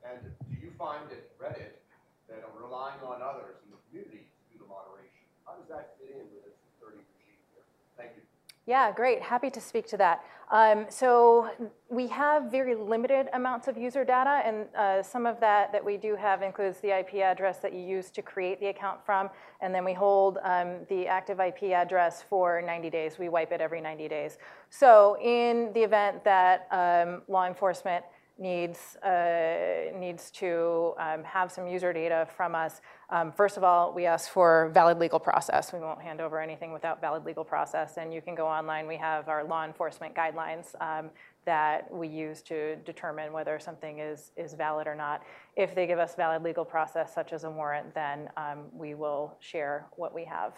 And do you find at Reddit that are relying on others in the community to do the moderation? How does that fit in with a 230 regime here? Thank you. Yeah, great. Happy to speak to that. Um, so we have very limited amounts of user data, and uh, some of that that we do have includes the IP address that you use to create the account from, and then we hold um, the active IP address for 90 days. We wipe it every 90 days. So in the event that um, law enforcement needs, uh, needs to um, have some user data from us, um, first of all, we ask for valid legal process. We won't hand over anything without valid legal process. And you can go online. We have our law enforcement guidelines um, that we use to determine whether something is, is valid or not. If they give us valid legal process, such as a warrant, then we will share what we have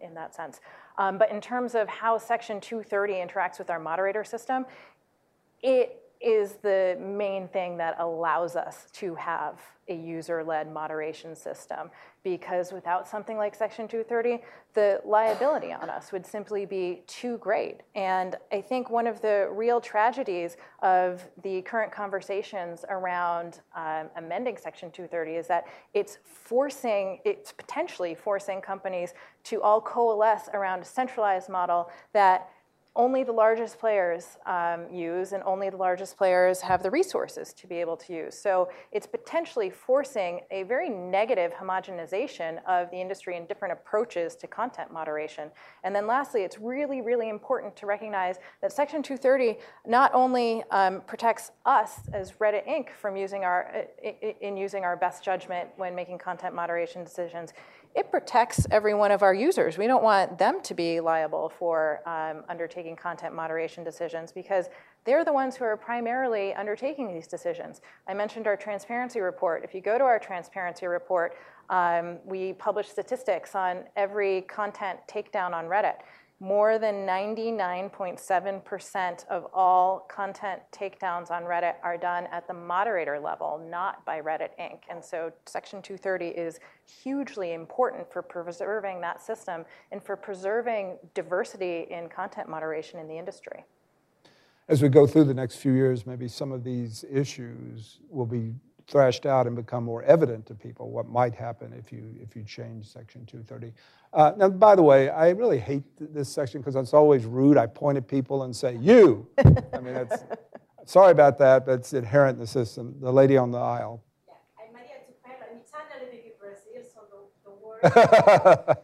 in that sense. But in terms of how Section 230 interacts with our moderator system, it is the main thing that allows us to have a user-led moderation system. Because without something like section 230 the liability on us would simply be too great. And i think one of the real tragedies of the current conversations around um, amending section 230 is that it's forcing it's potentially forcing companies to all coalesce around a centralized model that only the largest players um, use, and only the largest players have the resources to be able to use. So it's potentially forcing a very negative homogenization of the industry and different approaches to content moderation. And then lastly, it's really, really important to recognize that Section 230 not only um, protects us as Reddit Inc. from using our, in using our best judgment when making content moderation decisions, it protects every one of our users. We don't want them to be liable for um, undertaking content moderation decisions because they're the ones who are primarily undertaking these decisions. I mentioned our transparency report. If you go to our transparency report, um, we publish statistics on every content takedown on Reddit more than 99.7% of all content takedowns on Reddit are done at the moderator level, not by Reddit Inc. And so Section 230 is hugely important for preserving that system and for preserving diversity in content moderation in the industry. as we go through the next few years, maybe some of these issues will be thrashed out and become more evident to people what might happen if you if you change Section 230. Uh, now, by the way, I really hate this section because it's always rude. I point at people and say "you." I mean, that's sorry about that, but it's inherent in the system. The lady on the aisle. Yeah, I'm Maria Zuppello. I'm Italian living in Brazil, so don't, don't worry. uh,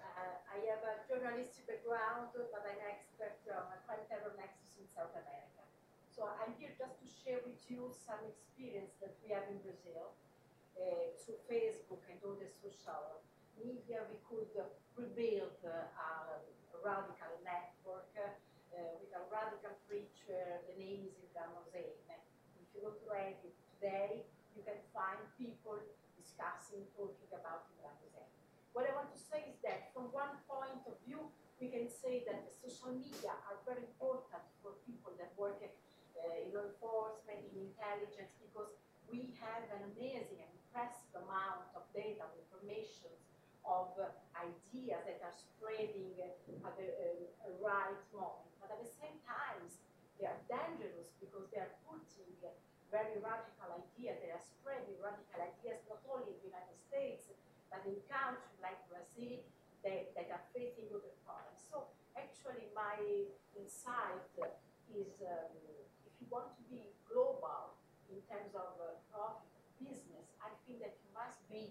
I have a journalistic background, but I'm an expert on terror nexus in South America. So I'm here just to share with you some experience that we have in Brazil uh, through Facebook and all the social media. We could rebuild uh, a radical network uh, with a radical preacher. The name is Ilgamo Zane. If you look at it today, you can find people discussing, talking about Ilgamo Zane. What I want to say is that from one point of view, we can say that social media are very important for people that work uh, in law enforcement, in intelligence, because we have an amazing and impressive amount of data, of information, of uh, ideas that are spreading uh, at the uh, right moment. But at the same time, they are dangerous because they are putting very radical ideas, they are spreading radical ideas not only in the United States, but in countries like Brazil that, are facing other problems. So actually my insight is um, want to be global in terms of uh, profit, business, I think that you must be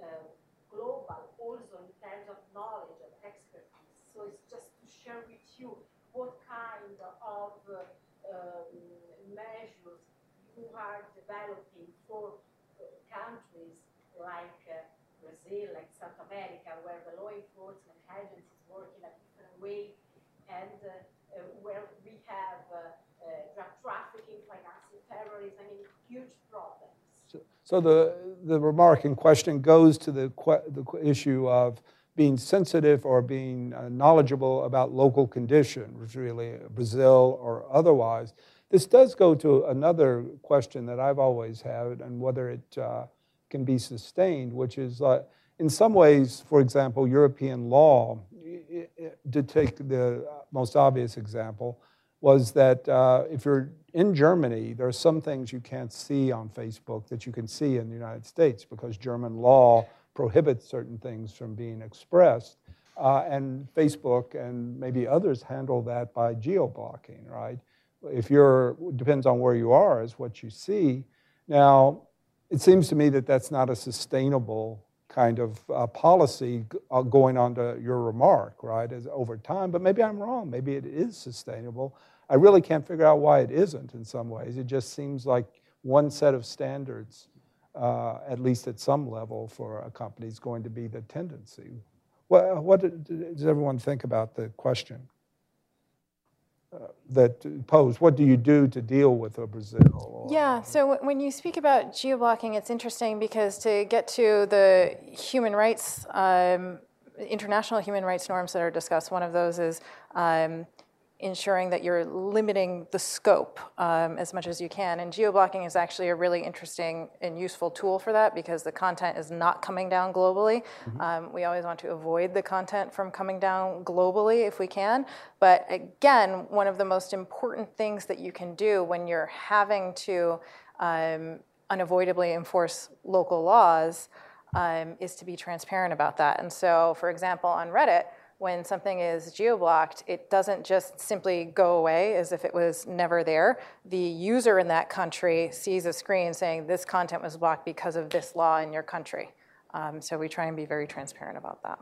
uh, global also in terms of knowledge and expertise. So it's just to share with you what kind of uh, um, measures you are developing for uh, countries like uh, Brazil, like South America, where the law enforcement agencies work in a different way, and uh, uh, where we have drug trafficking, financing terrorism, I mean, huge problems. So the, the remark in question goes to the, the issue of being sensitive or being uh, knowledgeable about local conditions, really, Brazil or otherwise. This does go to another question that I've always had and whether it uh, can be sustained, which is uh, in some ways, for example, European law, to take the most obvious example, was that uh, if you're in Germany, there are some things you can't see on Facebook that you can see in the United States because German law prohibits certain things from being expressed. Uh, and Facebook and maybe others handle that by geo-blocking, right? If you're, depends on where you are, is what you see. Now, it seems to me that that's not a sustainable kind of uh, policy uh, going on to your remark, right, as over time. But maybe I'm wrong. Maybe it is sustainable. I really can't figure out why it isn't in some ways. It just seems like one set of standards, uh, at least at some level, for a company is going to be the tendency. What, what does everyone think about the question uh, that posed? What do you do to deal with a Brazil? Yeah, so when you speak about geo-blocking, it's interesting because to get to the human rights, um, international human rights norms that are discussed, one of those is um, ensuring that you're limiting the scope um, as much as you can. And geo-blocking is actually a really interesting and useful tool for that because the content is not coming down globally. Mm-hmm. Um, we always want to avoid the content from coming down globally if we can. But again, one of the most important things that you can do when you're having to um, unavoidably enforce local laws um, is to be transparent about that. And so, for example, on Reddit, when something is geo-blocked, it doesn't just simply go away as if it was never there. The user in that country sees a screen saying this content was blocked because of this law in your country. Um, so we try and be very transparent about that.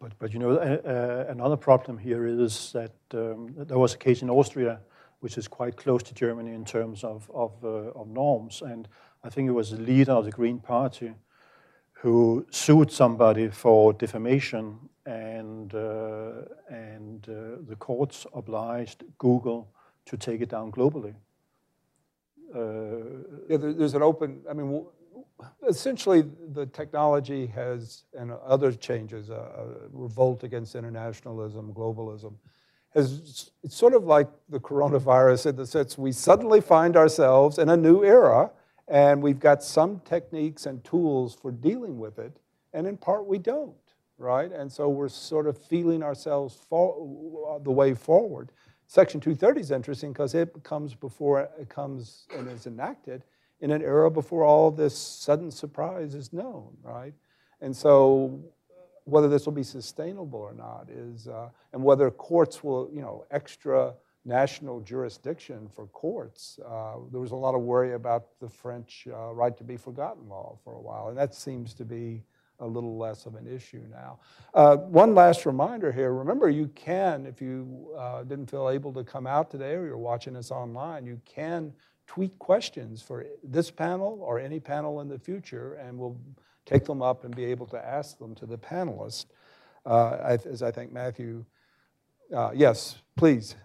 But, but you know, uh, another problem here is that um, there was a case in Austria, which is quite close to Germany in terms of, of, uh, of norms. And I think it was the leader of the Green Party who sued somebody for defamation and, uh, and uh, the courts obliged Google to take it down globally. Uh, yeah, there's an open, I mean, essentially the technology has, and other changes, a, a revolt against internationalism, globalism, has, it's sort of like the coronavirus in the sense we suddenly find ourselves in a new era and we've got some techniques and tools for dealing with it, and in part we don't right? And so we're sort of feeling ourselves for, the way forward. Section 230 is interesting because it comes before it comes and is enacted in an era before all this sudden surprise is known, right? And so whether this will be sustainable or not is, uh, and whether courts will, you know, extra national jurisdiction for courts. Uh, there was a lot of worry about the French uh, right to be forgotten law for a while, and that seems to be a little less of an issue now. Uh, one last reminder here remember, you can, if you uh, didn't feel able to come out today or you're watching us online, you can tweet questions for this panel or any panel in the future, and we'll take them up and be able to ask them to the panelists. Uh, as I think Matthew, uh, yes, please.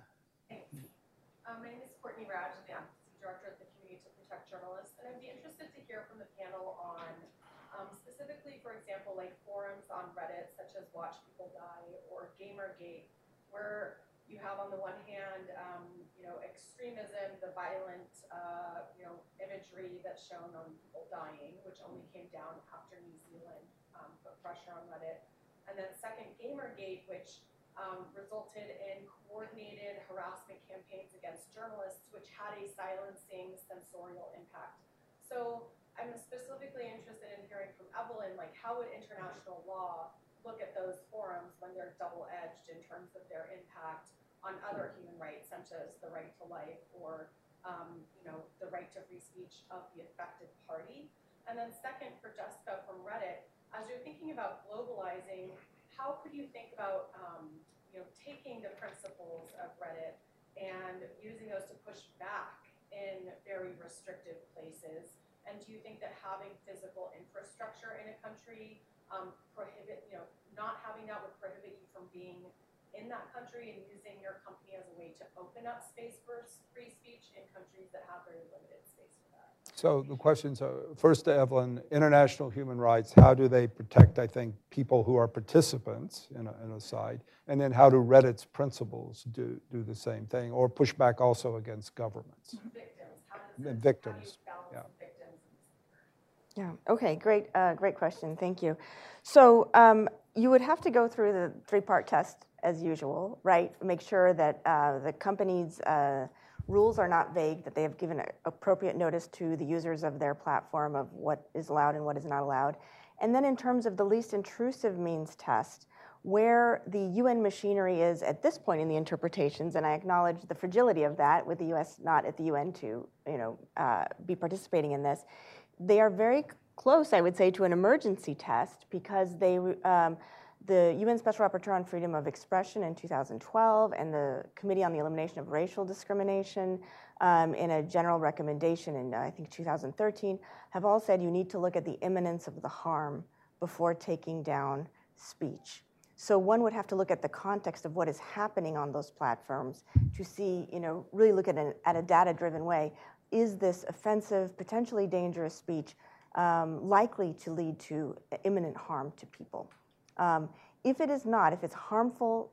Watch People Die or Gamergate, where you have on the one hand, um, you know, extremism, the violent, uh, you know, imagery that's shown on people dying, which only came down after New Zealand um, put pressure on Reddit. And then second, Gamergate, which um, resulted in coordinated harassment campaigns against journalists, which had a silencing censorial impact. So I'm specifically interested in hearing from Evelyn, like how would international law look at those forums when they're double-edged in terms of their impact on other human rights, such as the right to life or um, you know the right to free speech of the affected party. And then second, for Jessica from Reddit, as you're thinking about globalizing, how could you think about um, you know taking the principles of Reddit and using those to push back in very restrictive places? And do you think that having physical infrastructure in a country um, prohibit, you know, not having that would prohibit you from being in that country and using your company as a way to open up space for free speech in countries that have very limited space for that. So the questions are first to Evelyn international human rights, how do they protect, I think, people who are participants in a, in a site? And then how do Reddit's principles do, do the same thing or push back also against governments? Victims. How does it, victims. How do you yeah. Yeah. Okay. Great. Uh, great question. Thank you. So um, you would have to go through the three-part test as usual, right? Make sure that uh, the company's uh, rules are not vague, that they have given appropriate notice to the users of their platform of what is allowed and what is not allowed. And then in terms of the least intrusive means test, where the UN machinery is at this point in the interpretations, and I acknowledge the fragility of that with the US not at the UN to you know, uh, be participating in this, they are very close, I would say, to an emergency test because they, um, the UN Special Rapporteur on Freedom of Expression in 2012 and the Committee on the Elimination of Racial Discrimination um, in a general recommendation in, I think, 2013 have all said you need to look at the imminence of the harm before taking down speech. So one would have to look at the context of what is happening on those platforms to see, you know, really look at, an, at a data-driven way is this offensive, potentially dangerous speech um, likely to lead to imminent harm to people? Um, if it is not, if it's harmful,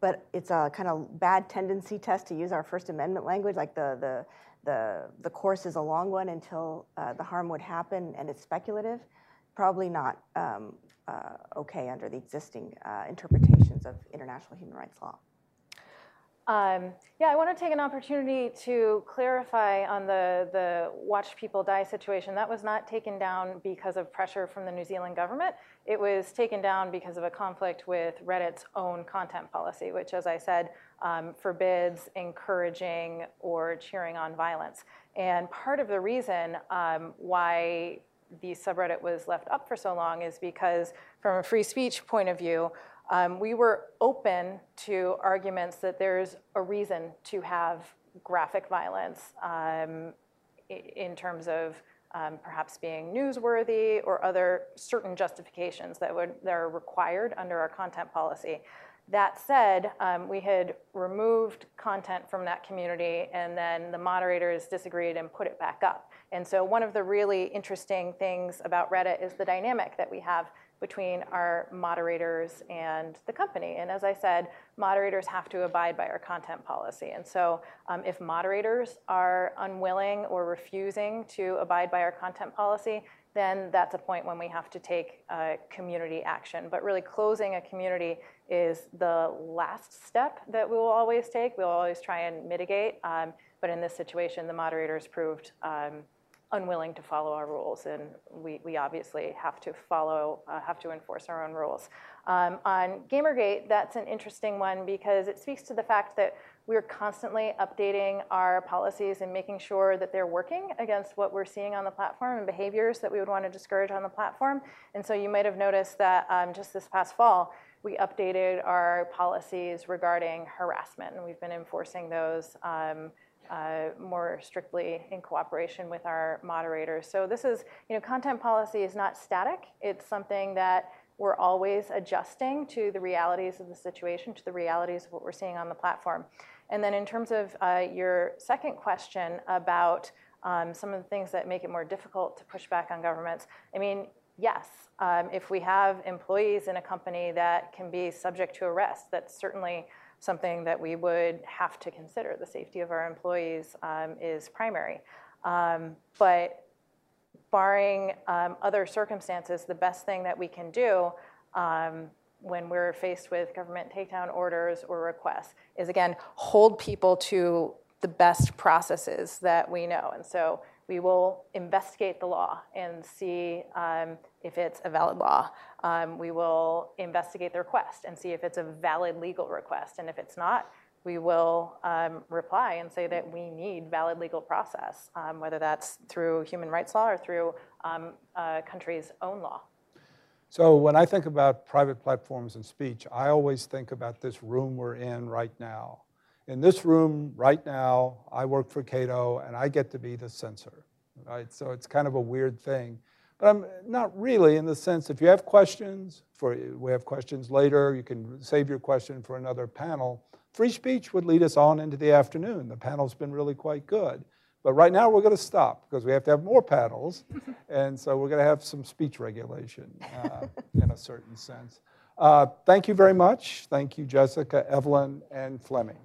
but it's a kind of bad tendency test to use our First Amendment language, like the, the, the, the course is a long one until uh, the harm would happen and it's speculative, probably not um, uh, okay under the existing uh, interpretations of international human rights law. Um, yeah, I want to take an opportunity to clarify on the, the watch people die situation. That was not taken down because of pressure from the New Zealand government. It was taken down because of a conflict with Reddit's own content policy, which, as I said, um, forbids encouraging or cheering on violence. And part of the reason um, why the subreddit was left up for so long is because, from a free speech point of view, um, we were open to arguments that there's a reason to have graphic violence um, in terms of um, perhaps being newsworthy or other certain justifications that would that are required under our content policy. That said, um, we had removed content from that community, and then the moderators disagreed and put it back up. And so, one of the really interesting things about Reddit is the dynamic that we have between our moderators and the company. And as I said, moderators have to abide by our content policy. And so um, if moderators are unwilling or refusing to abide by our content policy, then that's a point when we have to take uh, community action. But really, closing a community is the last step that we will always take. We'll always try and mitigate. Um, but in this situation, the moderators proved um, unwilling to follow our rules, and we, we obviously have to follow, uh, have to enforce our own rules. Um, on Gamergate, that's an interesting one because it speaks to the fact that we're constantly updating our policies and making sure that they're working against what we're seeing on the platform and behaviors that we would want to discourage on the platform. And so you might have noticed that um, just this past fall, we updated our policies regarding harassment, and we've been enforcing those um, more strictly in cooperation with our moderators. So this is, you know, content policy is not static. It's something that we're always adjusting to the realities of the situation, to the realities of what we're seeing on the platform. And then in terms of uh, your second question about um, some of the things that make it more difficult to push back on governments, I mean, yes, um, if we have employees in a company that can be subject to arrest, that's certainly something that we would have to consider. The safety of our employees um, is primary. Um, but barring um, other circumstances, the best thing that we can do when we're faced with government takedown orders or requests is again hold people to the best processes that we know. And so we will investigate the law and see if it's a valid law. Um, we will investigate the request and see if it's a valid legal request. And if it's not, we will um, reply and say that we need valid legal process, um, whether that's through human rights law or through um, a country's own law. So when I think about private platforms and speech, I always think about this room we're in right now. In this room right now, I work for Cato and I get to be the censor, right? So it's kind of a weird thing. But I'm not really in the sense if you have questions, for we have questions later, you can save your question for another panel. Free speech would lead us on into the afternoon. The panel's been really quite good. But right now we're going to stop because we have to have more panels. and so we're going to have some speech regulation uh, in a certain sense. Uh, thank you very much. Thank you, Jessica, Evelyn, and Fleming.